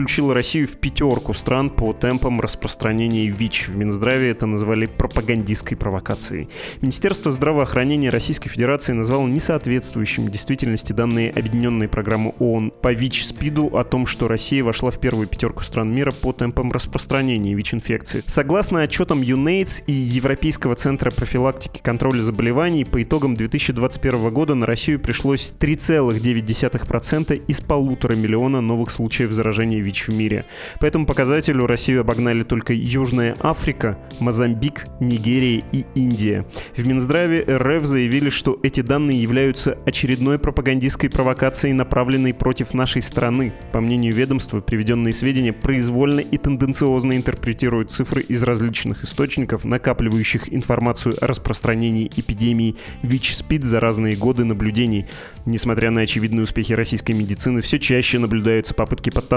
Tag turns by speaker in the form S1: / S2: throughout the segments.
S1: Включила Россию в пятерку стран по темпам распространения ВИЧ. В Минздраве это назвали пропагандистской провокацией. Министерство здравоохранения Российской Федерации назвало несоответствующими действительности данные Объединенной программы ООН по ВИЧ-СПИДу о том, что Россия вошла в первую пятерку стран мира по темпам распространения ВИЧ-инфекции. Согласно отчетам ЮНЕЙДС и Европейского центра профилактики контроля заболеваний, по итогам 2021 года на Россию пришлось 3,9% из полутора миллиона новых случаев заражения ВИЧ в мире. По этому показателю Россию обогнали только Южная Африка, Мозамбик, Нигерия и Индия. В Минздраве РФ заявили, что эти данные являются очередной пропагандистской провокацией, направленной против нашей страны. По мнению ведомства, приведенные сведения произвольно и тенденциозно интерпретируют цифры из различных источников, накапливающих информацию о распространении эпидемии ВИЧ-СПИД за разные годы наблюдений. Несмотря на очевидные успехи российской медицины, все чаще наблюдаются попытки под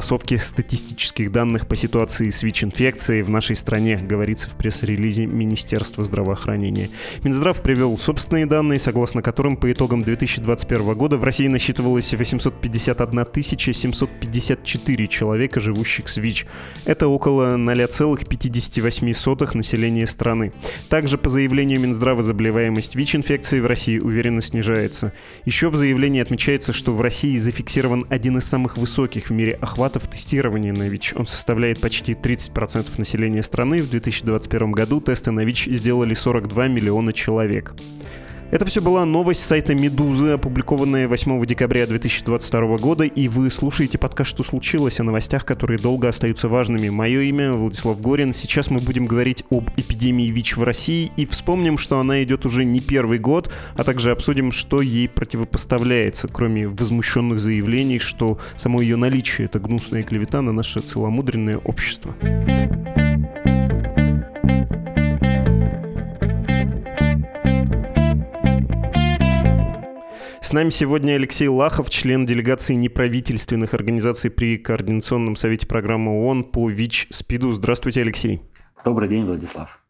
S1: подтасовки статистических данных по ситуации с ВИЧ-инфекцией в нашей стране, говорится в пресс-релизе Министерства здравоохранения. Минздрав привел собственные данные, согласно которым по итогам 2021 года в России насчитывалось 851 754 человека, живущих с ВИЧ. Это около 0,58 населения страны. Также по заявлению Минздрава заболеваемость ВИЧ-инфекцией в России уверенно снижается. Еще в заявлении отмечается, что в России зафиксирован один из самых высоких в мире охват охватов тестирования на ВИЧ. Он составляет почти 30% населения страны. В 2021 году тесты на ВИЧ сделали 42 миллиона человек. Это все была новость сайта «Медузы», опубликованная 8 декабря 2022 года, и вы слушаете подкаст «Что случилось?» о новостях, которые долго остаются важными. Мое имя Владислав Горин. Сейчас мы будем говорить об эпидемии ВИЧ в России и вспомним, что она идет уже не первый год, а также обсудим, что ей противопоставляется, кроме возмущенных заявлений, что само ее наличие — это гнусная клевета на наше целомудренное общество. С нами сегодня Алексей Лахов, член делегации неправительственных организаций при Координационном совете программы ООН по ВИЧ-СПИДу. Здравствуйте, Алексей.
S2: Добрый день, Владислав.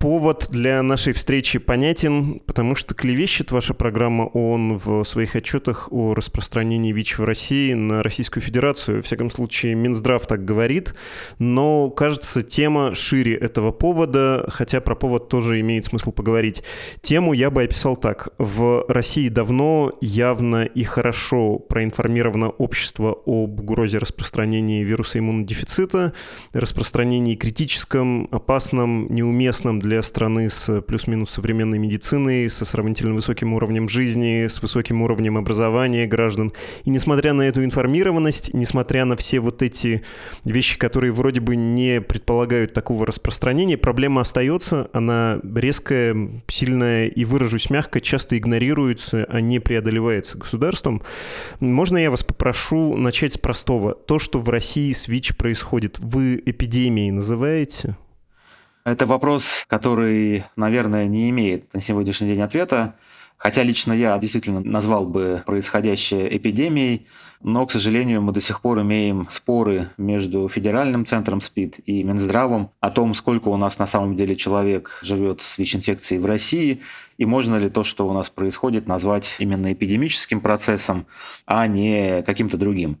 S1: Повод для нашей встречи понятен, потому что клевещет ваша программа ООН в своих отчетах о распространении ВИЧ в России на Российскую Федерацию. В всяком случае, Минздрав так говорит, но, кажется, тема шире этого повода, хотя про повод тоже имеет смысл поговорить. Тему я бы описал так. В России давно, явно и хорошо проинформировано общество об угрозе распространения вируса иммунодефицита, распространении критическом, опасном, неуместном для для страны с плюс-минус современной медициной, со сравнительно высоким уровнем жизни, с высоким уровнем образования граждан. И несмотря на эту информированность, несмотря на все вот эти вещи, которые вроде бы не предполагают такого распространения, проблема остается, она резкая, сильная и, выражусь мягко, часто игнорируется, а не преодолевается государством. Можно я вас попрошу начать с простого? То, что в России с ВИЧ происходит, вы эпидемией называете?
S2: Это вопрос, который, наверное, не имеет на сегодняшний день ответа. Хотя лично я действительно назвал бы происходящее эпидемией, но, к сожалению, мы до сих пор имеем споры между Федеральным центром СПИД и Минздравом о том, сколько у нас на самом деле человек живет с ВИЧ-инфекцией в России, и можно ли то, что у нас происходит, назвать именно эпидемическим процессом, а не каким-то другим.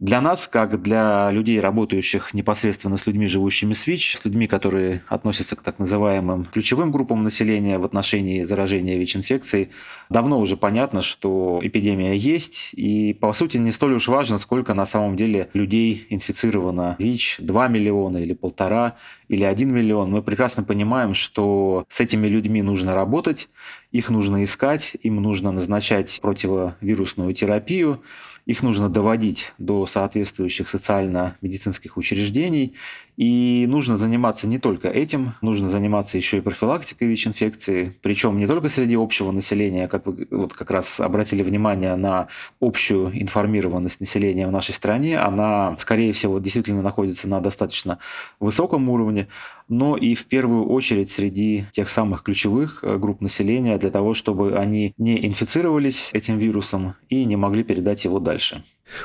S2: Для нас, как для людей, работающих непосредственно с людьми, живущими с ВИЧ, с людьми, которые относятся к так называемым ключевым группам населения в отношении заражения ВИЧ-инфекцией, давно уже понятно, что эпидемия есть, и по сути не столь уж важно, сколько на самом деле людей инфицировано ВИЧ, 2 миллиона или полтора, или 1 миллион. Мы прекрасно понимаем, что с этими людьми нужно работать, их нужно искать, им нужно назначать противовирусную терапию, их нужно доводить до соответствующих социально-медицинских учреждений, И нужно заниматься не только этим, нужно заниматься еще и профилактикой ВИЧ-инфекции, причем не только среди общего населения, как вы вот как раз обратили внимание на общую информированность населения в нашей стране, она, скорее всего, действительно находится на достаточно высоком уровне, но и в первую очередь среди тех самых ключевых э, групп населения для того, чтобы они не инфицировались этим вирусом и не могли передать его дальше.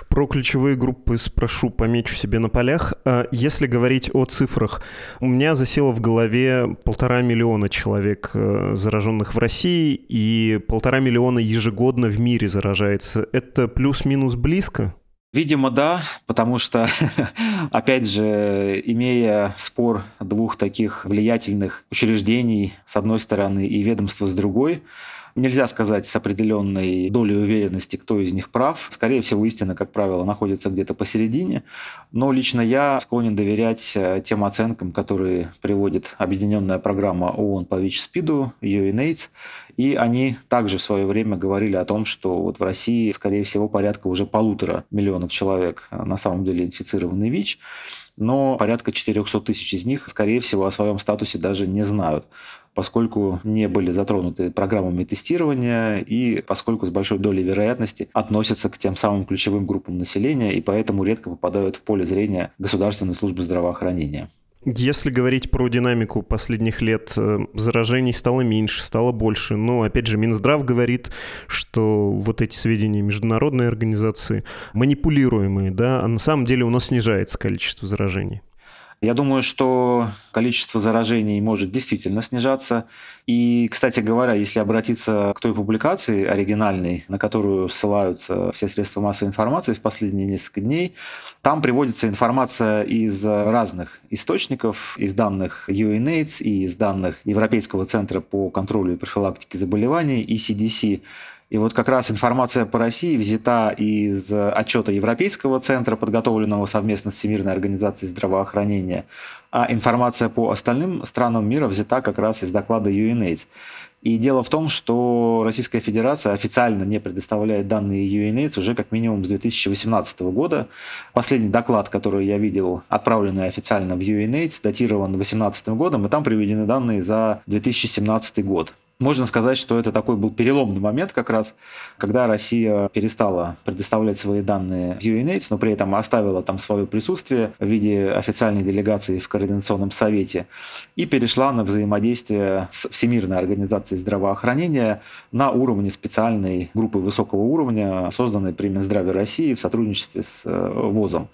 S1: Про ключевые группы спрошу, помечу себе на полях. А если говорить о цифрах, у меня засело в голове полтора миллиона человек, э, зараженных в России, и полтора миллиона ежегодно в мире заражается. Это плюс-минус близко?
S2: Видимо, да, потому что, опять же, имея спор двух таких влиятельных учреждений с одной стороны и ведомства с другой, Нельзя сказать с определенной долей уверенности, кто из них прав. Скорее всего, истина, как правило, находится где-то посередине. Но лично я склонен доверять э, тем оценкам, которые приводит объединенная программа ООН по ВИЧ-СПИДу, UNAIDS. И они также в свое время говорили о том, что вот в России, скорее всего, порядка уже полутора миллионов человек э, на самом деле инфицированы ВИЧ но порядка 400 тысяч из них, скорее всего, о своем статусе даже не знают поскольку не были затронуты программами тестирования и поскольку с большой долей вероятности относятся к тем самым ключевым группам населения и поэтому редко попадают в поле зрения Государственной службы здравоохранения.
S1: Если говорить про динамику последних лет, э, заражений стало меньше, стало больше. Но, опять же, Минздрав говорит, что вот эти сведения международной организации манипулируемые, да, а на самом деле у нас снижается количество заражений.
S2: Я думаю, что количество заражений может действительно снижаться. И, кстати говоря, если обратиться к той публикации оригинальной, на которую ссылаются все средства массовой информации в последние несколько дней, там приводится информация из разных источников, из данных UNAIDS и из данных Европейского центра по контролю и профилактике заболеваний и CDC. И вот как раз информация по России взята из отчета Европейского центра, подготовленного совместно с Всемирной организацией здравоохранения, а информация по остальным странам мира взята как раз из доклада UNAIDS. И дело в том, что Российская Федерация официально не предоставляет данные UNAIDS уже как минимум с 2018 года. Последний доклад, который я видел, отправленный официально в UNAIDS, датирован 2018 годом, и там приведены данные за 2017 год. Можно сказать, что это такой был переломный момент как раз, когда Россия перестала предоставлять свои данные в UNAIDS, но при этом оставила там свое присутствие в виде официальной делегации в Координационном совете и перешла на взаимодействие с Всемирной организацией здравоохранения на уровне специальной группы высокого уровня, созданной при Минздраве России в сотрудничестве с э, ВОЗом.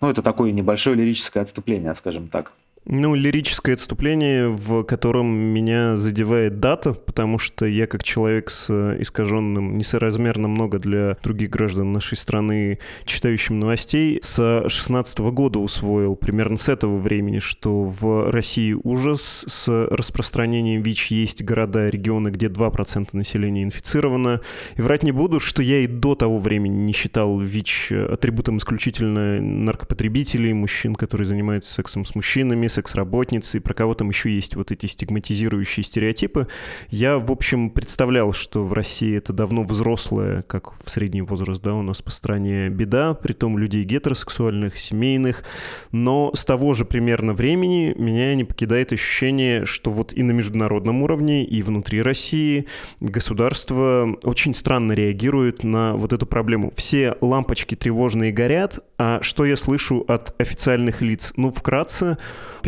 S2: Ну, это такое небольшое лирическое отступление, скажем так.
S1: Ну, лирическое отступление, в котором меня задевает дата, потому что я как человек с э, искаженным, несоразмерно много для других граждан нашей страны, читающим новостей, с 16 года усвоил примерно с этого времени, что в России ужас с распространением ВИЧ есть города, регионы, где 2% населения инфицировано. И врать не буду, что я и до того времени не считал ВИЧ атрибутом исключительно наркопотребителей, мужчин, которые занимаются сексом с мужчинами, секс-работницы, про кого там еще есть вот эти стигматизирующие стереотипы. Я, в общем, представлял, что в России это давно взрослая, как в средний возраст, да, у нас по стране беда, при том людей гетеросексуальных, семейных, но с того же примерно времени меня не покидает ощущение, что вот и на международном уровне, и внутри России государство очень странно реагирует на вот эту проблему. Все лампочки тревожные горят, а что я слышу от официальных лиц? Ну, вкратце,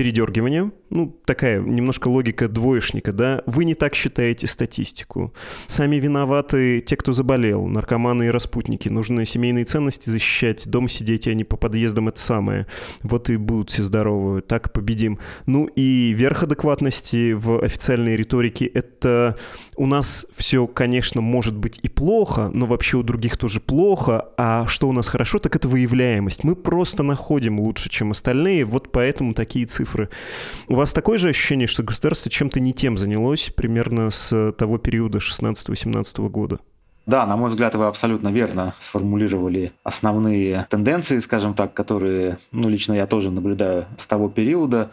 S1: передергивание, ну, такая немножко логика двоечника, да, вы не так считаете статистику. Сами виноваты те, кто заболел, наркоманы и распутники. Нужно семейные ценности защищать, дома сидеть, а не по подъездам это самое. Вот и будут все здоровы, так победим. Ну и верх адекватности в официальной риторике — это у нас все, конечно, может быть и плохо, но вообще у других тоже плохо, а что у нас хорошо, так это выявляемость. Мы просто находим лучше, чем остальные, вот поэтому такие цифры. У вас такое же ощущение, что государство чем-то не тем занялось примерно с того периода 16-18 года?
S2: Да, на мой взгляд, вы абсолютно верно сформулировали основные тенденции, скажем так, которые, ну, лично я тоже наблюдаю с того периода.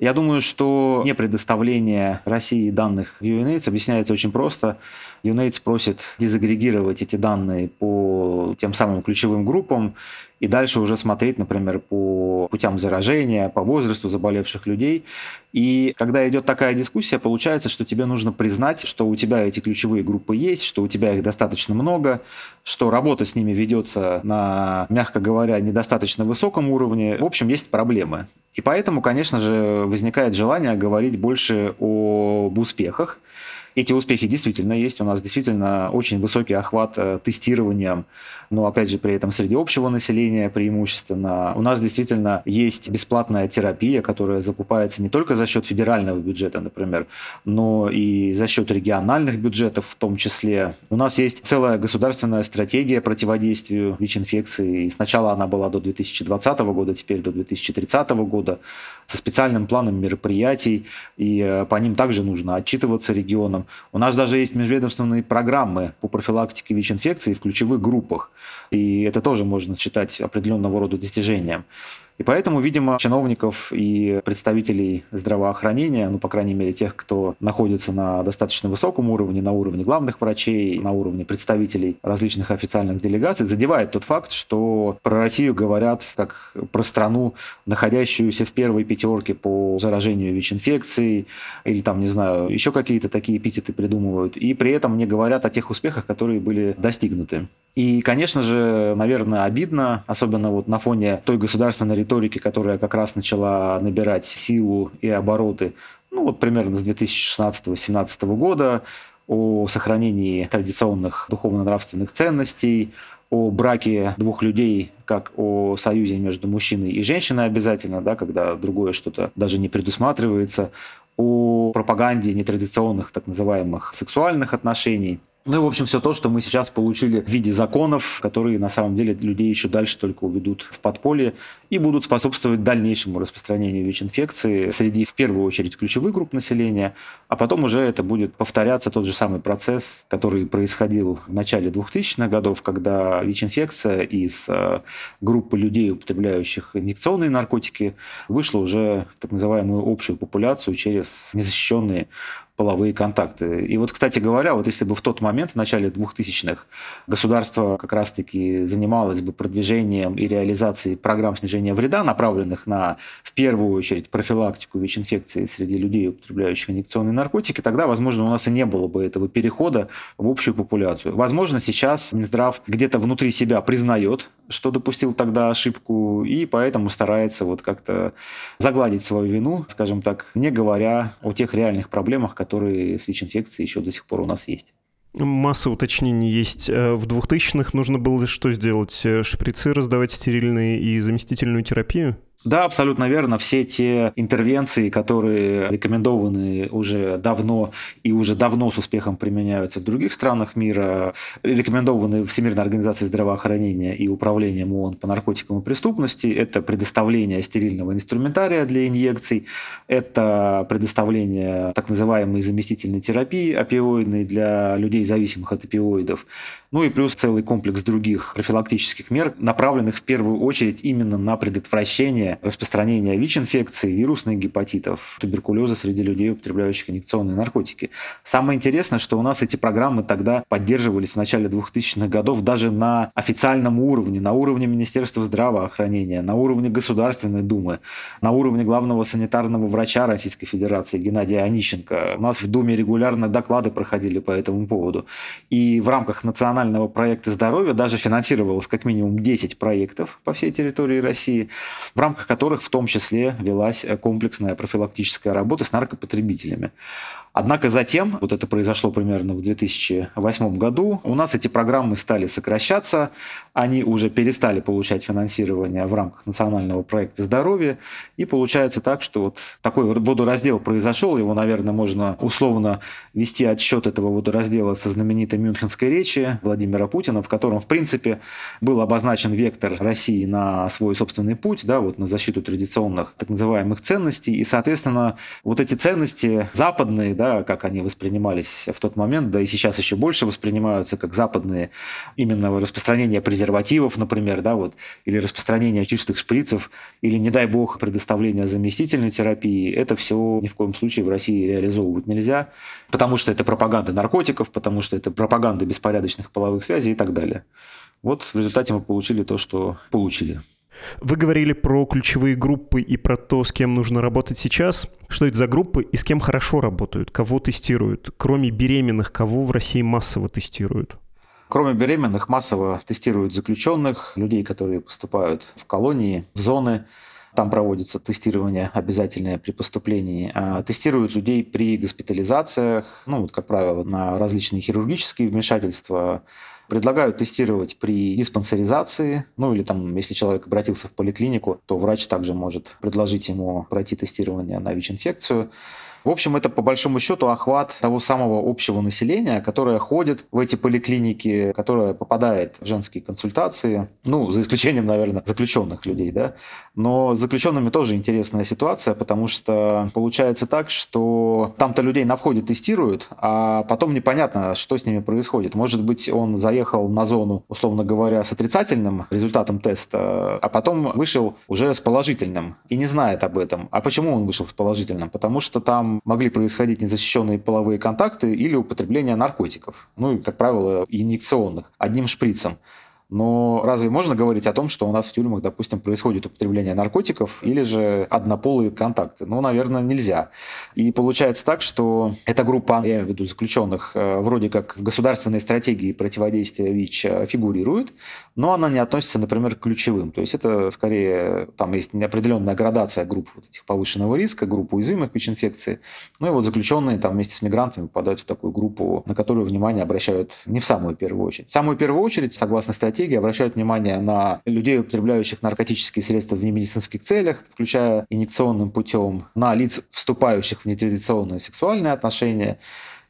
S2: Я думаю, что не предоставление России данных в UNAIDS объясняется очень просто. UNAIDS просит дезагрегировать эти данные по тем самым ключевым группам и дальше уже смотреть, например, по путям заражения, по возрасту заболевших людей. И когда идет такая дискуссия, получается, что тебе нужно признать, что у тебя эти ключевые группы есть, что у тебя их достаточно много, что работа с ними ведется на, мягко говоря, недостаточно высоком уровне. В общем, есть проблемы. И поэтому, конечно же, возникает желание говорить больше об успехах. Эти успехи действительно есть. У нас действительно очень высокий охват э, тестированием, но опять же при этом среди общего населения преимущественно. У нас действительно есть бесплатная терапия, которая закупается не только за счет федерального бюджета, например, но и за счет региональных бюджетов в том числе. У нас есть целая государственная стратегия противодействию ВИЧ-инфекции. И сначала она была до 2020 года, теперь до 2030 года со специальным планом мероприятий, и э, по ним также нужно отчитываться регионам. У нас даже есть межведомственные программы по профилактике ВИЧ-инфекции в ключевых группах, и это тоже можно считать определенного рода достижением. И поэтому, видимо, чиновников и представителей здравоохранения, ну, по крайней мере, тех, кто находится на достаточно высоком уровне, на уровне главных врачей, на уровне представителей различных официальных делегаций, задевает тот факт, что про Россию говорят как про страну, находящуюся в первой пятерке по заражению ВИЧ-инфекцией, или там, не знаю, еще какие-то такие эпитеты придумывают, и при этом не говорят о тех успехах, которые были достигнуты. И, конечно же, наверное, обидно, особенно вот на фоне той государственной риторики, которая как раз начала набирать силу и обороты, ну вот примерно с 2016-2017 года, о сохранении традиционных духовно-нравственных ценностей, о браке двух людей как о союзе между мужчиной и женщиной обязательно, да, когда другое что-то даже не предусматривается, о пропаганде нетрадиционных так называемых сексуальных отношений. Ну и, в общем, все то, что мы сейчас получили в виде законов, которые на самом деле людей еще дальше только уведут в подполье и будут способствовать дальнейшему распространению ВИЧ-инфекции среди, в первую очередь, ключевых групп населения, а потом уже это будет повторяться тот же самый процесс, который происходил в начале 2000-х годов, когда ВИЧ-инфекция из э, группы людей, употребляющих инъекционные наркотики, вышла уже в так называемую общую популяцию через незащищенные половые контакты. И вот, кстати говоря, вот если бы в тот момент, в начале 2000-х, государство как раз-таки занималось бы продвижением и реализацией программ снижения вреда, направленных на, в первую очередь, профилактику ВИЧ-инфекции среди людей, употребляющих инъекционные наркотики, тогда, возможно, у нас и не было бы этого перехода в общую популяцию. Возможно, сейчас Минздрав где-то внутри себя признает, что допустил тогда ошибку, и поэтому старается вот как-то загладить свою вину, скажем так, не говоря о тех реальных проблемах, которые с ВИЧ-инфекцией еще до сих пор у нас есть.
S1: Масса уточнений есть. Э, в 2000-х нужно было что сделать? Э, шприцы раздавать стерильные и заместительную терапию?
S2: Да, абсолютно верно. Все те интервенции, которые рекомендованы уже давно и уже давно с успехом применяются в других странах мира, рекомендованы Всемирной организацией здравоохранения и Управлением ООН по наркотикам и преступности, это предоставление стерильного инструментария для инъекций, это предоставление так называемой заместительной терапии опиоидной для людей, зависимых от опиоидов, ну и плюс целый комплекс других профилактических мер, направленных в первую очередь именно на предотвращение распространения ВИЧ-инфекции, вирусных гепатитов, туберкулеза среди людей, употребляющих инъекционные наркотики. Самое интересное, что у нас эти программы тогда поддерживались в начале 2000-х годов даже на официальном уровне, на уровне Министерства здравоохранения, на уровне Государственной Думы, на уровне главного санитарного врача Российской Федерации Геннадия Онищенко. У нас в Думе регулярно доклады проходили по этому поводу. И в рамках национального проекта здоровья даже финансировалось как минимум 10 проектов по всей территории России, в рамках которых в том числе велась комплексная профилактическая работа с наркопотребителями. Однако затем, вот это произошло примерно в 2008 году, у нас эти программы стали сокращаться, они уже перестали получать финансирование в рамках национального проекта здоровья, и получается так, что вот такой водораздел произошел, его, наверное, можно условно вести отсчет этого водораздела со знаменитой мюнхенской речи Владимира Путина, в котором, в принципе, был обозначен вектор России на свой собственный путь, да, вот на защиту традиционных так называемых ценностей, и, соответственно, вот эти ценности западные, да, как они воспринимались в тот момент, да и сейчас еще больше воспринимаются как западные, именно распространение презервативов, например, да, вот, или распространение чистых шприцев, или, не дай бог, предоставление заместительной терапии, это все ни в коем случае в России реализовывать нельзя, потому что это пропаганда наркотиков, потому что это пропаганда беспорядочных половых связей и так далее. Вот в результате мы получили то, что получили.
S1: Вы говорили про ключевые группы и про то, с кем нужно работать сейчас. Что это за группы и с кем хорошо работают? Кого тестируют? Кроме беременных, кого в России массово тестируют?
S2: Кроме беременных, массово тестируют заключенных, людей, которые поступают в колонии, в зоны. Там проводится тестирование обязательное при поступлении. А тестируют людей при госпитализациях, ну, вот, как правило, на различные хирургические вмешательства, Предлагают тестировать при диспансеризации, ну или там, если человек обратился в поликлинику, то врач также может предложить ему пройти тестирование на ВИЧ-инфекцию. В общем, это по большому счету охват того самого общего населения, которое ходит в эти поликлиники, которое попадает в женские консультации, ну, за исключением, наверное, заключенных людей, да. Но с заключенными тоже интересная ситуация, потому что получается так, что там-то людей на входе тестируют, а потом непонятно, что с ними происходит. Может быть, он заехал на зону, условно говоря, с отрицательным результатом теста, а потом вышел уже с положительным и не знает об этом. А почему он вышел с положительным? Потому что там могли происходить незащищенные половые контакты или употребление наркотиков, ну и, как правило, инъекционных, одним шприцем. Но разве можно говорить о том, что у нас в тюрьмах, допустим, происходит употребление наркотиков или же однополые контакты? Ну, наверное, нельзя. И получается так, что эта группа, я имею в виду заключенных, э, вроде как в государственной стратегии противодействия ВИЧ э, фигурирует, но она не относится, например, к ключевым. То есть это скорее, там есть определенная градация групп вот этих повышенного риска, групп уязвимых ВИЧ-инфекции. Ну и вот заключенные там вместе с мигрантами попадают в такую группу, на которую внимание обращают не в самую первую очередь. В самую первую очередь, согласно статье, стратегии обращают внимание на людей, употребляющих наркотические средства в немедицинских целях, включая инъекционным путем, на лиц, вступающих в нетрадиционные сексуальные отношения,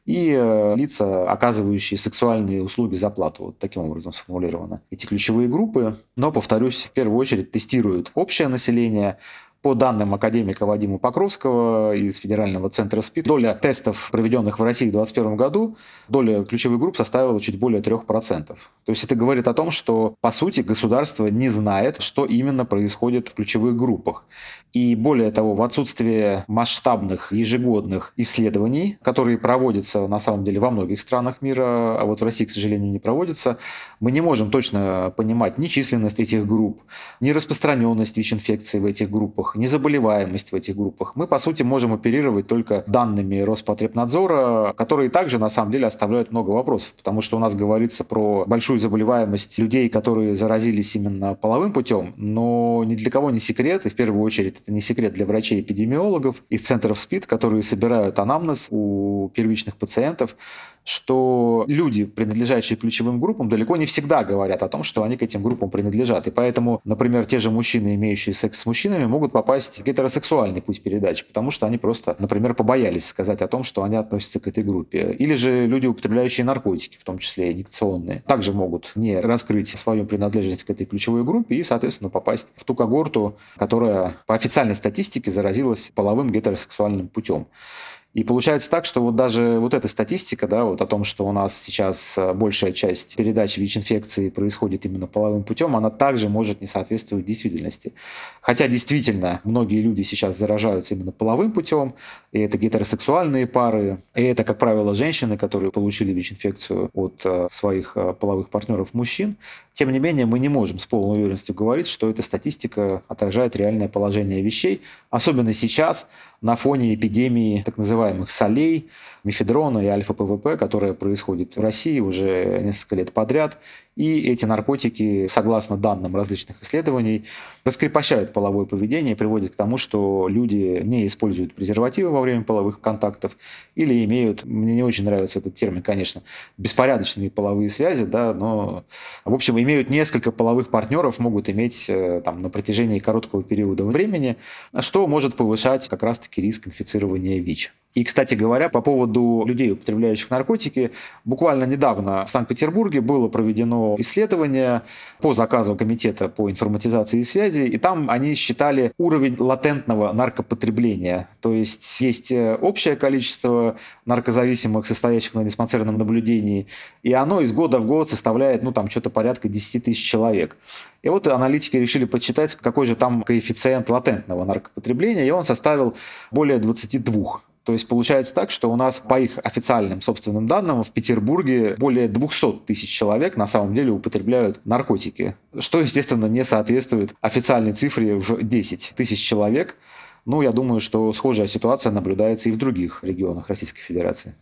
S2: и э, лица, оказывающие сексуальные услуги за плату. Вот таким образом сформулировано эти ключевые группы. Но, повторюсь, в первую очередь тестируют общее население, по данным академика Вадима Покровского из Федерального центра СПИД, доля тестов, проведенных в России в 2021 году, доля ключевых групп составила чуть более 3%. То есть это говорит о том, что, по сути, государство не знает, что именно происходит в ключевых группах. И более того, в отсутствие масштабных ежегодных исследований, которые проводятся на самом деле во многих странах мира, а вот в России, к сожалению, не проводятся, мы не можем точно понимать ни численность этих групп, ни распространенность ВИЧ-инфекции в этих группах, ни заболеваемость в этих группах. Мы, по сути, можем оперировать только данными Роспотребнадзора, которые также, на самом деле, оставляют много вопросов, потому что у нас говорится про большую заболеваемость людей, которые заразились именно половым путем, но ни для кого не секрет, и в первую очередь это не секрет для врачей-эпидемиологов из центров СПИД, которые собирают анамнез у первичных пациентов, что люди, принадлежащие ключевым группам, далеко не всегда говорят о том, что они к этим группам принадлежат. И поэтому, например, те же мужчины, имеющие секс с мужчинами, могут попасть в гетеросексуальный путь передачи, потому что они просто, например, побоялись сказать о том, что они относятся к этой группе. Или же люди, употребляющие наркотики, в том числе инъекционные, также могут не раскрыть свою принадлежность к этой ключевой группе и, соответственно, попасть в ту когорту, которая по официальной статистике заразилась половым гетеросексуальным путем. И получается так, что вот даже вот эта статистика, да, вот о том, что у нас сейчас э, большая часть передач ВИЧ-инфекции происходит именно половым путем, она также может не соответствовать действительности. Хотя действительно многие люди сейчас заражаются именно половым путем, и это гетеросексуальные пары, и это, как правило, женщины, которые получили ВИЧ-инфекцию от э, своих э, половых партнеров мужчин. Тем не менее, мы не можем с полной уверенностью говорить, что эта статистика отражает реальное положение вещей, особенно сейчас на фоне эпидемии так называемой называемых солей, мифедрона и альфа-ПВП, которая происходит в России уже несколько лет подряд. И эти наркотики, согласно данным различных исследований, раскрепощают половое поведение приводят к тому, что люди не используют презервативы во время половых контактов или имеют, мне не очень нравится этот термин, конечно, беспорядочные половые связи, да, но, в общем, имеют несколько половых партнеров, могут иметь э, там, на протяжении короткого периода времени, что может повышать как раз-таки риск инфицирования ВИЧ. И, кстати говоря, по поводу людей, употребляющих наркотики, буквально недавно в Санкт-Петербурге было проведено исследование по заказу Комитета по информатизации и связи, и там они считали уровень латентного наркопотребления. То есть есть э, общее количество наркозависимых, состоящих на диспансерном наблюдении, и оно из года в год составляет, ну, там, что-то порядка 10 тысяч человек. И вот аналитики решили подсчитать, какой же там коэффициент латентного наркопотребления, и он составил более 22. То есть получается так, что у нас по их официальным собственным данным в Петербурге более 200 тысяч человек на самом деле употребляют наркотики, что, естественно, не соответствует официальной цифре в 10 тысяч человек. Ну, я думаю, что схожая ситуация наблюдается и в других регионах Российской Федерации.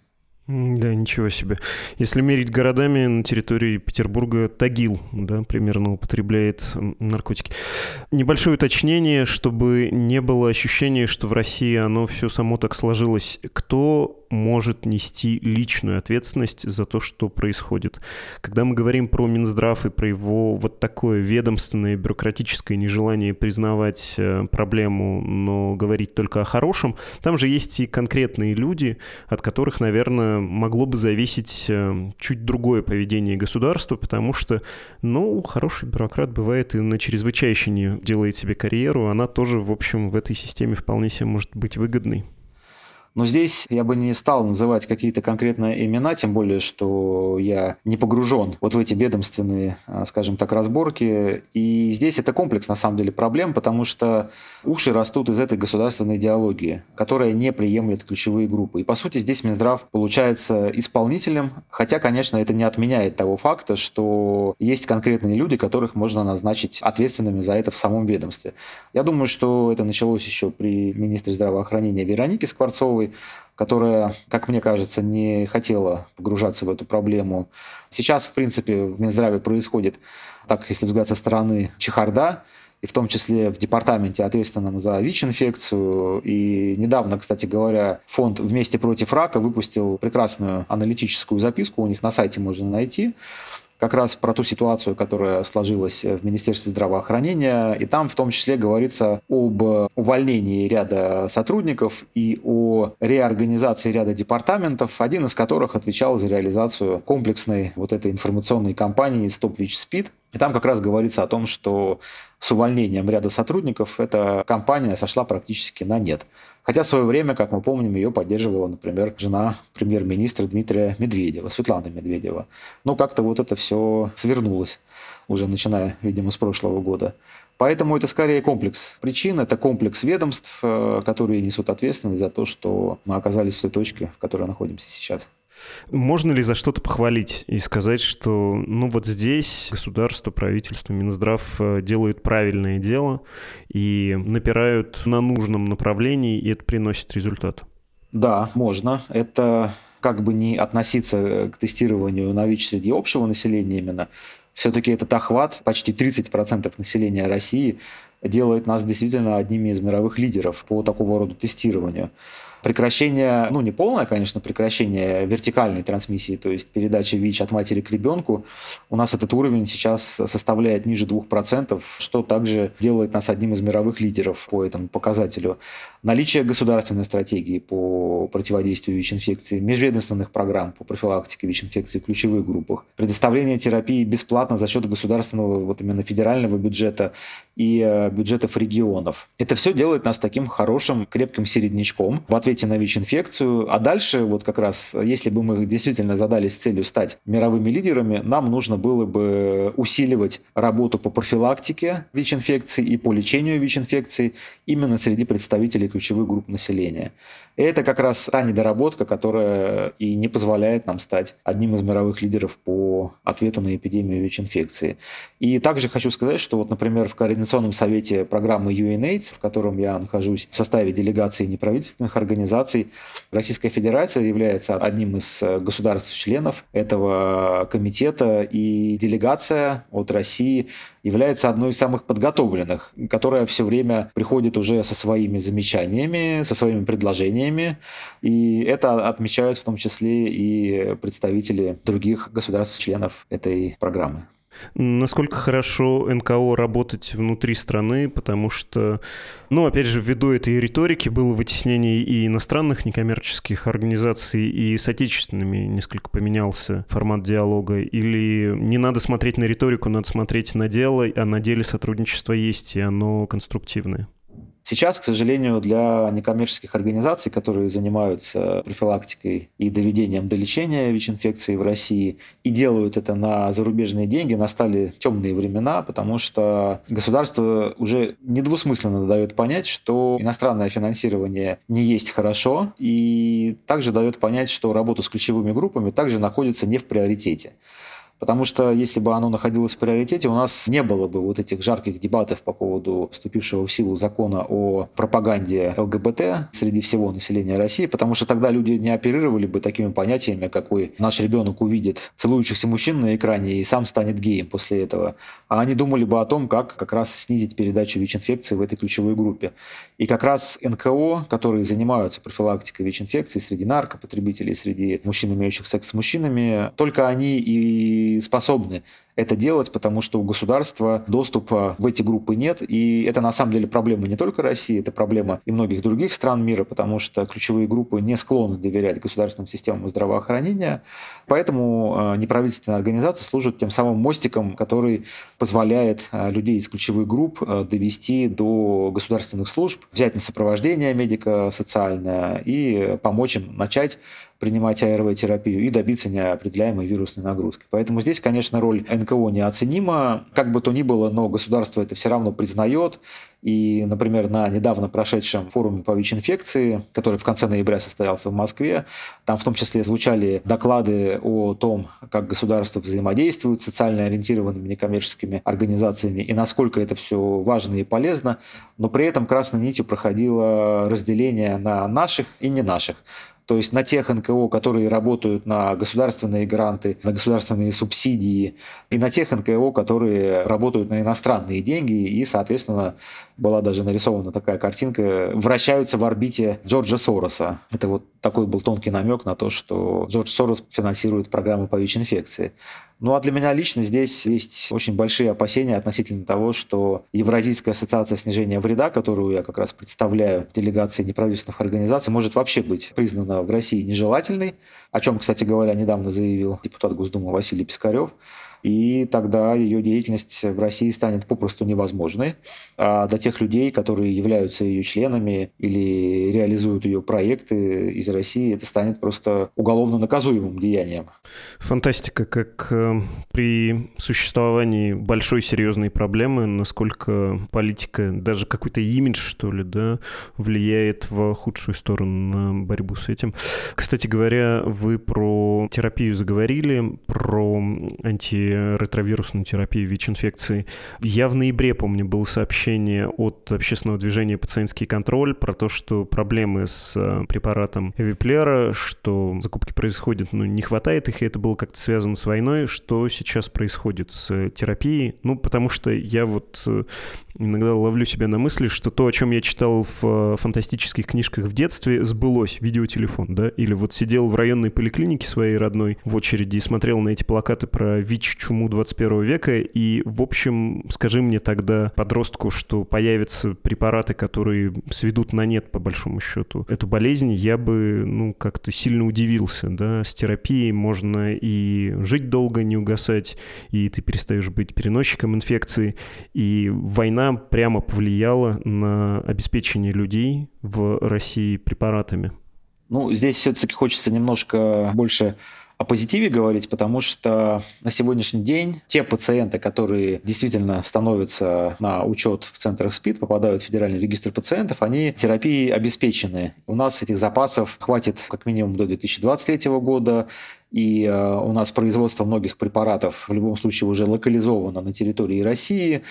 S1: Да, ничего себе. Если мерить городами, на территории Петербурга Тагил, да, примерно употребляет наркотики. Небольшое уточнение, чтобы не было ощущения, что в России оно все само так сложилось. Кто может нести личную ответственность за то, что происходит. Когда мы говорим про Минздрав и про его вот такое ведомственное бюрократическое нежелание признавать э, проблему, но говорить только о хорошем, там же есть и конкретные люди, от которых, наверное, могло бы зависеть э, чуть другое поведение государства, потому что, ну, хороший бюрократ бывает и на чрезвычайщине делает себе карьеру, она тоже, в общем, в этой системе вполне себе может быть выгодной.
S2: Но здесь я бы не стал называть какие-то конкретные имена, тем более, что я не погружен вот в эти ведомственные, а, скажем так, разборки. И здесь это комплекс, на самом деле, проблем, потому что уши растут из этой государственной идеологии, которая не приемлет ключевые группы. И, по сути, здесь Минздрав получается исполнителем, хотя, конечно, это не отменяет того факта, что есть конкретные люди, которых можно назначить ответственными за это в самом ведомстве. Я думаю, что это началось еще при министре здравоохранения Веронике Скворцовой, которая, как мне кажется, не хотела погружаться в эту проблему. Сейчас, в принципе, в Минздраве происходит, так если взглянуть со стороны, чехарда, и в том числе в департаменте, ответственном за ВИЧ-инфекцию. И недавно, кстати говоря, фонд «Вместе против рака» выпустил прекрасную аналитическую записку, у них на сайте можно найти, как раз про ту ситуацию, которая сложилась в Министерстве здравоохранения. И там в том числе говорится об увольнении ряда сотрудников и о реорганизации ряда департаментов, один из которых отвечал за реализацию комплексной вот этой информационной кампании «Stop ВИЧ СПИД». И там как раз говорится о том, что с увольнением ряда сотрудников эта компания сошла практически на нет. Хотя в свое время, как мы помним, ее поддерживала, например, жена премьер-министра Дмитрия Медведева, Светлана Медведева. Но как-то вот это все свернулось уже начиная, видимо, с прошлого года. Поэтому это скорее комплекс причин, это комплекс ведомств, э, которые несут ответственность за то, что мы оказались в той точке, в которой находимся сейчас.
S1: Можно ли за что-то похвалить и сказать, что ну вот здесь государство, правительство, Минздрав э, делают правильное дело и напирают на нужном направлении, и это приносит результат?
S2: Да, можно. Это как бы не относиться к тестированию на ВИЧ среди общего населения именно, все-таки этот охват, почти 30% населения России, делает нас действительно одними из мировых лидеров по такого рода тестированию прекращение, ну не полное, конечно, прекращение вертикальной трансмиссии, то есть передачи ВИЧ от матери к ребенку, у нас этот уровень сейчас составляет ниже 2%, что также делает нас одним из мировых лидеров по этому показателю. Наличие государственной стратегии по противодействию ВИЧ-инфекции, межведомственных программ по профилактике ВИЧ-инфекции в ключевых группах, предоставление терапии бесплатно за счет государственного, вот именно федерального бюджета и э, бюджетов регионов. Это все делает нас таким хорошим, крепким середнячком в ответе на ВИЧ-инфекцию. А дальше, вот как раз, если бы мы действительно задались целью стать мировыми лидерами, нам нужно было бы усиливать работу по профилактике ВИЧ-инфекции и по лечению ВИЧ-инфекции именно среди представителей ключевых групп населения. И это как раз та недоработка, которая и не позволяет нам стать одним из мировых лидеров по ответу на эпидемию ВИЧ-инфекции. И также хочу сказать, что вот, например, в Координационном совете программы UNAIDS, в котором я нахожусь в составе делегации неправительственных организаций, Российская Федерация является одним из государств-членов этого комитета, и делегация от России является одной из самых подготовленных, которая все время приходит уже со своими замечаниями, со своими предложениями, и это отмечают в том числе и представители других государств-членов этой программы.
S1: Насколько хорошо НКО работать внутри страны, потому что, ну, опять же, ввиду этой риторики было вытеснение и иностранных некоммерческих организаций, и с отечественными несколько поменялся формат диалога, или не надо смотреть на риторику, надо смотреть на дело, а на деле сотрудничество есть, и оно конструктивное?
S2: Сейчас, к сожалению, для некоммерческих организаций, которые занимаются профилактикой и доведением до лечения ВИЧ-инфекции в России и делают это на зарубежные деньги, настали темные времена, потому что государство уже недвусмысленно дает понять, что иностранное финансирование не есть хорошо, и также дает понять, что работа с ключевыми группами также находится не в приоритете. Потому что если бы оно находилось в приоритете, у нас не было бы вот этих жарких дебатов по поводу вступившего в силу закона о пропаганде ЛГБТ среди всего населения России, потому что тогда люди не оперировали бы такими понятиями, какой наш ребенок увидит целующихся мужчин на экране и сам станет геем после этого. А они думали бы о том, как как раз снизить передачу ВИЧ-инфекции в этой ключевой группе. И как раз НКО, которые занимаются профилактикой ВИЧ-инфекции среди наркопотребителей, среди мужчин, имеющих секс с мужчинами, только они и способны это делать, потому что у государства доступа в эти группы нет. И это на самом деле проблема не только России, это проблема и многих других стран мира, потому что ключевые группы не склонны доверять государственным системам здравоохранения. Поэтому э, неправительственные организации служат тем самым мостиком, который позволяет э, людей из ключевых групп э, довести до государственных служб, взять на сопровождение медико-социальное и помочь им начать принимать АРВ-терапию и добиться неопределяемой вирусной нагрузки. Поэтому здесь, конечно, роль НКО неоценима. Как бы то ни было, но государство это все равно признает. И, например, на недавно прошедшем форуме по ВИЧ-инфекции, который в конце ноября состоялся в Москве, там в том числе звучали доклады о том, как государство взаимодействует с социально ориентированными некоммерческими организациями и насколько это все важно и полезно, но при этом красной нитью проходило разделение на наших и не наших. То есть на тех НКО, которые работают на государственные гранты, на государственные субсидии, и на тех НКО, которые работают на иностранные деньги, и, соответственно, была даже нарисована такая картинка, вращаются в орбите Джорджа Сороса. Это вот такой был тонкий намек на то, что Джордж Сорос финансирует программу по ВИЧ-инфекции. Ну а для меня лично здесь есть очень большие опасения относительно того, что Евразийская ассоциация снижения вреда, которую я как раз представляю в делегации неправительственных организаций, может вообще быть признана в России нежелательной, о чем, кстати говоря, недавно заявил депутат Госдумы Василий Пискарев и тогда ее деятельность в России станет попросту невозможной. А для тех людей, которые являются ее членами или реализуют ее проекты из России, это станет просто уголовно наказуемым деянием.
S1: Фантастика, как э, при существовании большой серьезной проблемы, насколько политика, даже какой-то имидж, что ли, да, влияет в худшую сторону на борьбу с этим. Кстати говоря, вы про терапию заговорили, про анти ретровирусную терапию ВИЧ-инфекции. Я в ноябре, помню, было сообщение от общественного движения «Пациентский контроль» про то, что проблемы с э, препаратом Эвиплера, что закупки происходят, но не хватает их, и это было как-то связано с войной. Что сейчас происходит с терапией? Ну, потому что я вот э, иногда ловлю себя на мысли, что то, о чем я читал в э, фантастических книжках в детстве, сбылось. Видеотелефон, да? Или вот сидел в районной поликлинике своей родной в очереди и смотрел на эти плакаты про ВИЧ-чуму 21 века. И, в общем, скажи мне тогда, подростку, что появятся препараты, которые сведут на нет, по большому счету, эту болезнь, я бы, ну, как-то сильно удивился, да? С терапией можно и жить долго, не угасать, и ты перестаешь быть переносчиком инфекции, и война прямо повлияла на обеспечение людей в России препаратами?
S2: Ну, здесь все-таки хочется немножко больше о позитиве говорить, потому что на сегодняшний день те пациенты, которые действительно становятся на учет в центрах СПИД, попадают в федеральный регистр пациентов, они терапией обеспечены. У нас этих запасов хватит как минимум до 2023 года и э, у нас производство многих препаратов в любом случае уже локализовано на территории России,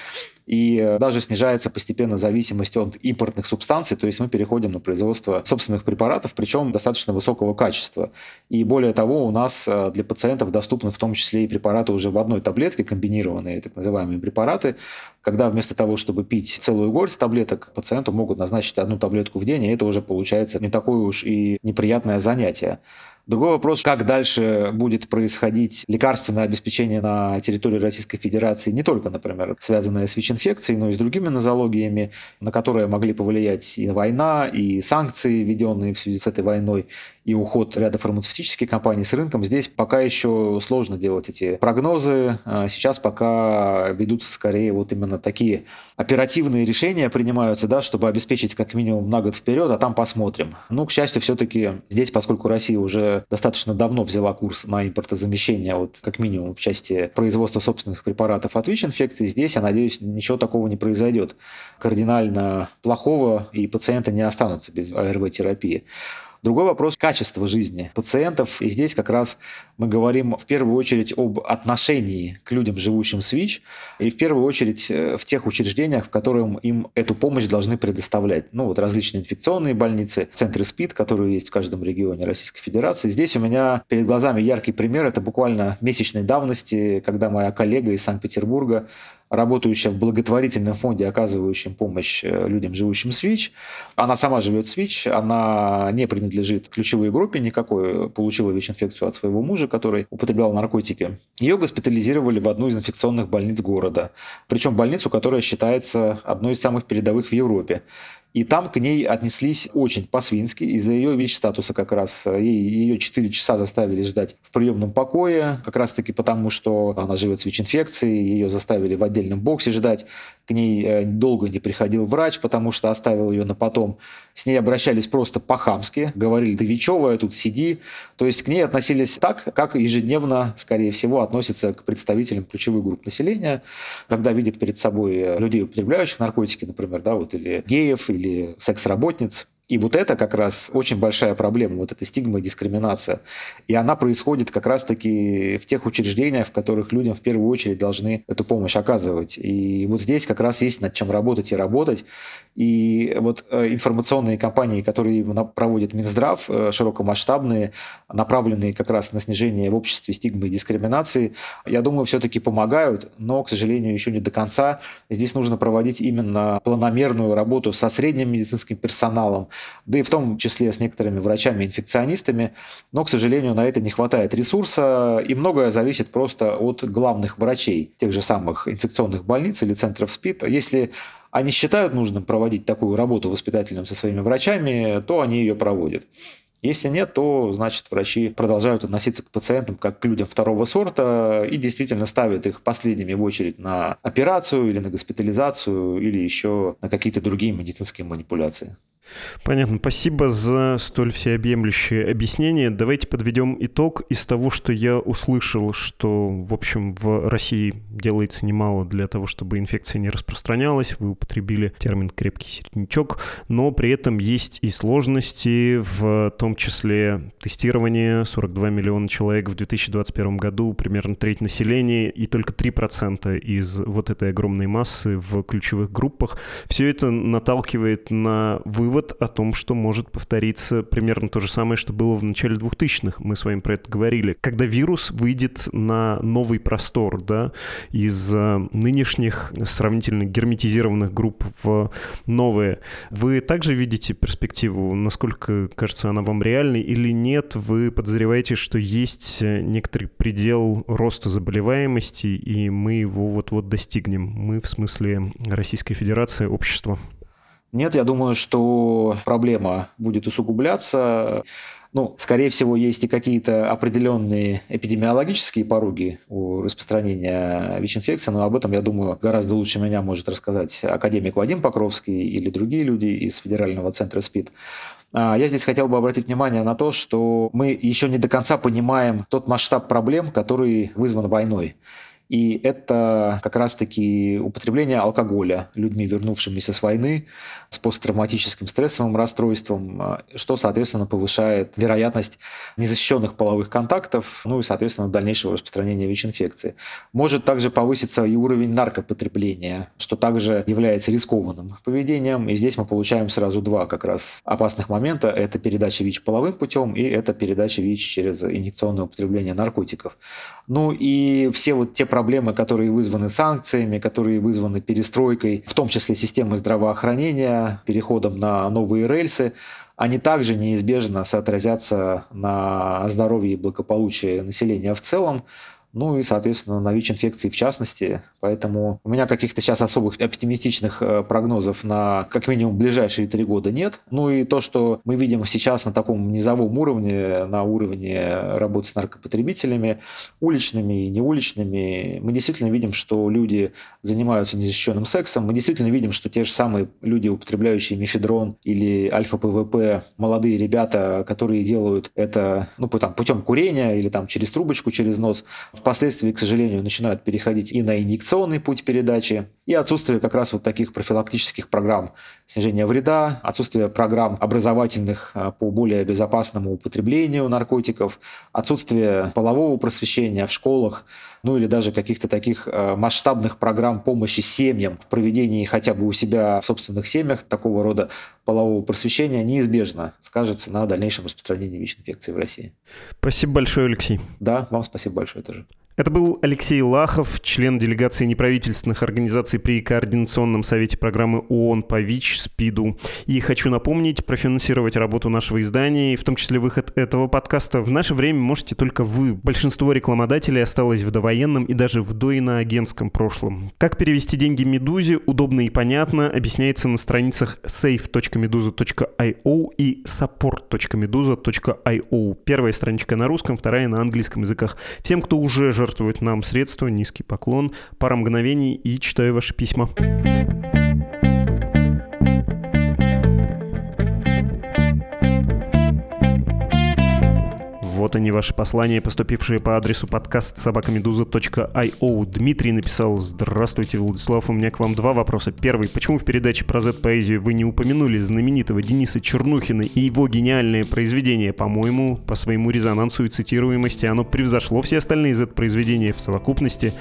S2: и э, даже снижается постепенно зависимость от импортных субстанций, то есть мы переходим на производство собственных препаратов, причем достаточно высокого качества. И более того, у нас э, для пациентов доступны в том числе и препараты уже в одной таблетке, комбинированные так называемые препараты, когда вместо того, чтобы пить целую горсть таблеток, пациенту могут назначить одну таблетку в день, и это уже получается не такое уж и неприятное занятие. Другой вопрос, как дальше будет происходить лекарственное обеспечение на территории Российской Федерации, не только, например, связанное с ВИЧ-инфекцией, но и с другими нозологиями, на которые могли повлиять и война, и санкции, введенные в связи с этой войной, и уход ряда фармацевтических компаний с рынком, здесь пока еще сложно делать эти прогнозы. А сейчас пока ведутся скорее вот именно такие оперативные решения принимаются, да, чтобы обеспечить как минимум на год вперед, а там посмотрим. Ну, к счастью, все-таки здесь, поскольку Россия уже достаточно давно взяла курс на импортозамещение, вот как минимум в части производства собственных препаратов от ВИЧ-инфекции, здесь, я надеюсь, ничего такого не произойдет. Кардинально плохого, и пациенты не останутся без АРВ-терапии. Другой вопрос – качество жизни пациентов. И здесь как раз мы говорим в первую очередь об отношении к людям, живущим с ВИЧ, и в первую очередь э, в тех учреждениях, в которых им эту помощь должны предоставлять. Ну вот различные инфекционные больницы, центры СПИД, которые есть в каждом регионе Российской Федерации. Здесь у меня перед глазами яркий пример. Это буквально месячной давности, когда моя коллега из Санкт-Петербурга работающая в благотворительном фонде, оказывающем помощь э, людям, живущим с ВИЧ. Она сама живет с ВИЧ, она не принадлежит ключевой группе никакой, получила ВИЧ-инфекцию от своего мужа, который употреблял наркотики. Ее госпитализировали в одну из инфекционных больниц города. Причем больницу, которая считается одной из самых передовых в Европе. И там к ней отнеслись очень по-свински из-за ее ВИЧ-статуса как раз. Ей, ее 4 часа заставили ждать в приемном покое, как раз-таки потому, что она живет с ВИЧ-инфекцией, ее заставили в отдельном боксе ждать. К ней э, долго не приходил врач, потому что оставил ее на потом. С ней обращались просто по-хамски, говорили, ты ВИЧевая, тут сиди. То есть к ней относились так, как ежедневно, скорее всего, относятся к представителям ключевых групп населения, когда видят перед собой людей, употребляющих наркотики, например, да, вот, или геев, или или секс-работниц. И вот это как раз очень большая проблема, вот эта стигма и дискриминация. И она происходит как раз-таки в тех учреждениях, в которых людям в первую очередь должны эту помощь оказывать. И вот здесь как раз есть над чем работать и работать. И вот э, информационные кампании, которые проводит Минздрав, э, широкомасштабные, направленные как раз на снижение в обществе стигмы и дискриминации, я думаю, все-таки помогают, но, к сожалению, еще не до конца. Здесь нужно проводить именно планомерную работу со средним медицинским персоналом, да и в том числе с некоторыми врачами-инфекционистами, но, к сожалению, на это не хватает ресурса, и многое зависит просто от главных врачей тех же самых инфекционных больниц или центров СПИД. Если они считают нужным проводить такую работу воспитательную со своими врачами, то они ее проводят. Если нет, то, значит, врачи продолжают относиться к пациентам как к людям второго сорта и действительно ставят их последними в очередь на операцию или на госпитализацию или еще на какие-то другие медицинские манипуляции.
S1: Понятно. Спасибо за столь всеобъемлющее объяснение. Давайте подведем итог из того, что я услышал, что, в общем, в России делается немало для того, чтобы инфекция не распространялась. Вы употребили термин «крепкий середнячок», но при этом есть и сложности, в том числе тестирование. 42 миллиона человек в 2021 году, примерно треть населения, и только 3% из вот этой огромной массы в ключевых группах. Все это наталкивает на вывод вывод о том, что может повториться примерно то же самое, что было в начале 2000-х. Мы с вами про это говорили. Когда вирус выйдет на новый простор, да, из э, нынешних сравнительно герметизированных групп в новые, вы также видите перспективу, насколько кажется она вам реальной или нет? Вы подозреваете, что есть э, некоторый предел роста заболеваемости, и мы его вот-вот достигнем? Мы, в смысле Российской Федерации, общество.
S2: Нет, я думаю, что проблема будет усугубляться. Ну, скорее всего, есть и какие-то определенные эпидемиологические пороги у распространения ВИЧ-инфекции, но об этом, я думаю, гораздо лучше меня может рассказать академик Вадим Покровский или другие люди из Федерального центра СПИД. А, я здесь хотел бы обратить внимание на то, что мы еще не до конца понимаем тот масштаб проблем, который вызван войной. И это как раз-таки употребление алкоголя людьми, вернувшимися с войны, с посттравматическим стрессовым расстройством, э, что, соответственно, повышает вероятность незащищенных половых контактов, ну и, соответственно, дальнейшего распространения ВИЧ-инфекции. Может также повыситься и уровень наркопотребления, что также является рискованным поведением. И здесь мы получаем сразу два как раз опасных момента. Это передача ВИЧ половым путем и это передача ВИЧ через инъекционное употребление наркотиков. Ну и все вот те проблемы, которые вызваны санкциями, которые вызваны перестройкой, в том числе системы здравоохранения, переходом на новые рельсы, они также неизбежно соотразятся на здоровье и благополучии населения в целом. Ну и, соответственно, на ВИЧ-инфекции в частности. Поэтому у меня каких-то сейчас особых оптимистичных э, прогнозов на как минимум ближайшие три года нет. Ну и то, что мы видим сейчас на таком низовом уровне, на уровне работы с наркопотребителями, уличными и неуличными, мы действительно видим, что люди занимаются незащищенным сексом, мы действительно видим, что те же самые люди, употребляющие мефедрон или альфа-ПВП, молодые ребята, которые делают это ну, там, путем курения или там, через трубочку, через нос, впоследствии, к сожалению, начинают переходить и на инъекционный путь передачи, и отсутствие как раз вот таких профилактических программ снижения вреда, отсутствие программ образовательных а, по более безопасному употреблению наркотиков, отсутствие полового просвещения в школах, ну или даже каких-то таких а, масштабных программ помощи семьям в проведении хотя бы у себя в собственных семьях такого рода полового просвещения неизбежно скажется на дальнейшем распространении ВИЧ-инфекции в России.
S1: Спасибо большое, Алексей.
S2: Да, вам спасибо большое тоже.
S1: Это был Алексей Лахов, член делегации неправительственных организаций при Координационном совете программы ООН по ВИЧ, СПИДу. И хочу напомнить, профинансировать работу нашего издания, в том числе выход этого подкаста, в наше время можете только вы. Большинство рекламодателей осталось в довоенном и даже в доиноагентском прошлом. Как перевести деньги Медузе, удобно и понятно, объясняется на страницах safe.meduza.io и support.meduza.io. Первая страничка на русском, вторая на английском языках. Всем, кто уже жертвует нам средства, низкий поклон, пара мгновений и читаю ваши письма. Вот они, ваши послания, поступившие по адресу подкаст собакамедуза.io. Дмитрий написал «Здравствуйте, Владислав, у меня к вам два вопроса. Первый. Почему в передаче про Z-поэзию вы не упомянули знаменитого Дениса Чернухина и его гениальное произведение? По-моему, по своему резонансу и цитируемости оно превзошло все остальные Z-произведения в совокупности.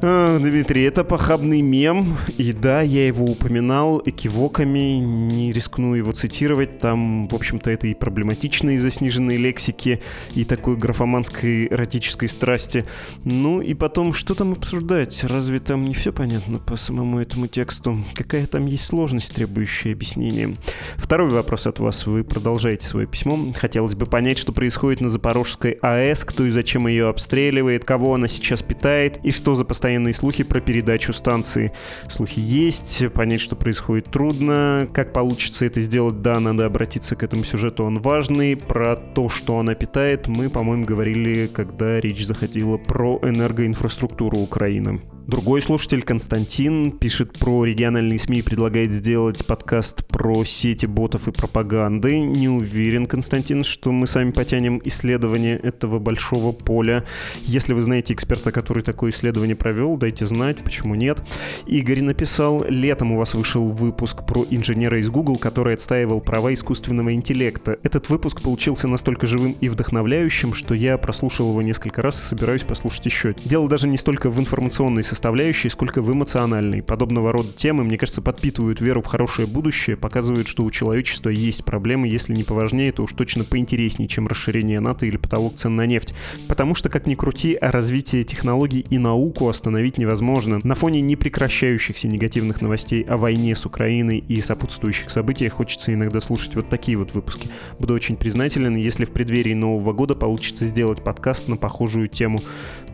S1: Дмитрий, это похабный мем, и да, я его упоминал экивоками, не рискну его цитировать, там, в общем-то, это и проблематично из-за сниженной лексики, и такой графоманской эротической страсти. Ну и потом, что там обсуждать? Разве там не все понятно по самому этому тексту? Какая там есть сложность, требующая объяснения? Второй вопрос от вас. Вы продолжаете свое письмо. Хотелось бы понять, что происходит на Запорожской АЭС, кто и зачем ее обстреливает, кого она сейчас питает, и что за постоянно постоянные слухи про передачу станции. Слухи есть, понять, что происходит трудно. Как получится это сделать, да, надо обратиться к этому сюжету, он важный. Про то, что она питает, мы, по-моему, говорили, когда речь заходила про энергоинфраструктуру Украины. Другой слушатель, Константин, пишет про региональные СМИ и предлагает сделать подкаст про сети ботов и пропаганды. Не уверен, Константин, что мы сами потянем исследование этого большого поля. Если вы знаете эксперта, который такое исследование провел, дайте знать, почему нет. Игорь написал, летом у вас вышел выпуск про инженера из Google, который отстаивал права искусственного интеллекта. Этот выпуск получился настолько живым и вдохновляющим, что я прослушал его несколько раз и собираюсь послушать еще. Дело даже не столько в информационной составляющей, сколько в эмоциональной. Подобного рода темы, мне кажется, подпитывают веру в хорошее будущее, показывают, что у человечества есть проблемы, если не поважнее, то уж точно поинтереснее, чем расширение НАТО или потолок цен на нефть. Потому что, как ни крути, развитие технологий и науку остановить невозможно. На фоне непрекращающихся негативных новостей о войне с Украиной и сопутствующих событиях хочется иногда слушать вот такие вот выпуски. Буду очень признателен, если в преддверии Нового года получится сделать подкаст на похожую тему.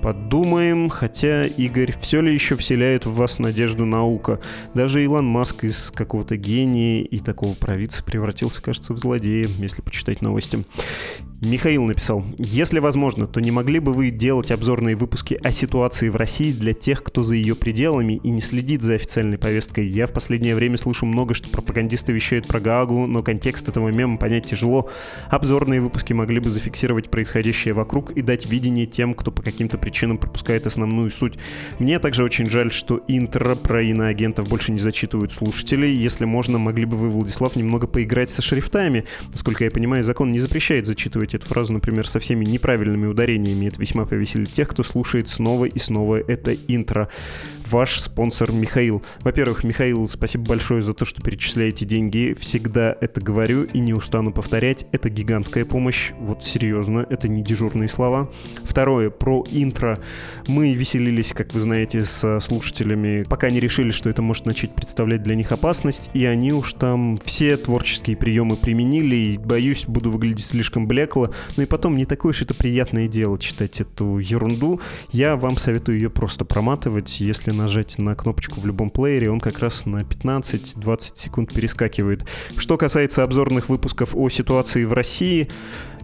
S1: Подумаем, хотя, Игорь, все ли еще вселяет в вас надежду наука? Даже Илон Маск из какого-то гения и такого провидца превратился, кажется, в злодея, если почитать новости. Михаил написал, если возможно, то не могли бы вы делать обзорные выпуски о ситуации в России для тех, кто за ее пределами и не следит за официальной повесткой? Я в последнее время слышу много, что пропагандисты вещают про Гаагу, но контекст этого мема понять тяжело. Обзорные выпуски могли бы зафиксировать происходящее вокруг и дать видение тем, кто по каким-то причинам пропускает основную суть. Мне также очень жаль, что интро про иноагентов больше не зачитывают слушатели. Если можно, могли бы вы, Владислав, немного поиграть со шрифтами. Насколько я понимаю, закон не запрещает зачитывать проговаривать эту фразу, например, со всеми неправильными ударениями. Это весьма повеселит тех, кто слушает снова и снова это интро. Ваш спонсор Михаил. Во-первых, Михаил, спасибо большое за то, что перечисляете деньги. Всегда это говорю и не устану повторять. Это гигантская помощь. Вот серьезно, это не дежурные слова. Второе, про интро. Мы веселились, как вы знаете, с слушателями, пока не решили, что это может начать представлять для них опасность, и они уж там все творческие приемы применили, и, боюсь, буду выглядеть слишком блекло. Ну и потом, не такое уж это приятное дело читать эту ерунду. Я вам советую ее просто проматывать. Если нажать на кнопочку в любом плеере, он как раз на 15-20 секунд перескакивает. Что касается обзорных выпусков о ситуации в России,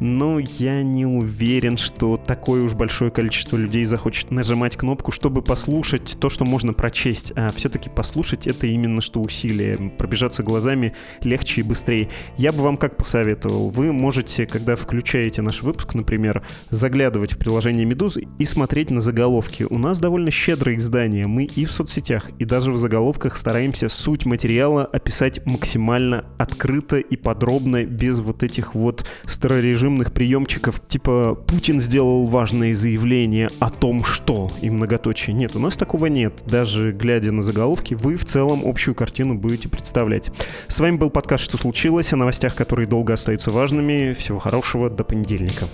S1: но я не уверен, что такое уж большое количество людей захочет нажимать кнопку, чтобы послушать то, что можно прочесть. А все-таки послушать это именно что усилие. Пробежаться глазами легче и быстрее. Я бы вам как посоветовал. Вы можете, когда включаете наш выпуск, например, заглядывать в приложение Медузы и смотреть на заголовки. У нас довольно щедрое издание. Мы и в соцсетях, и даже в заголовках стараемся суть материала описать максимально открыто и подробно, без вот этих вот старорежимных приемчиков, типа «Путин сделал важное заявление о том, что» и многоточие. Нет, у нас такого нет. Даже глядя на заголовки, вы в целом общую картину будете представлять. С вами был подкаст «Что случилось?» о новостях, которые долго остаются важными. Всего хорошего, до понедельника.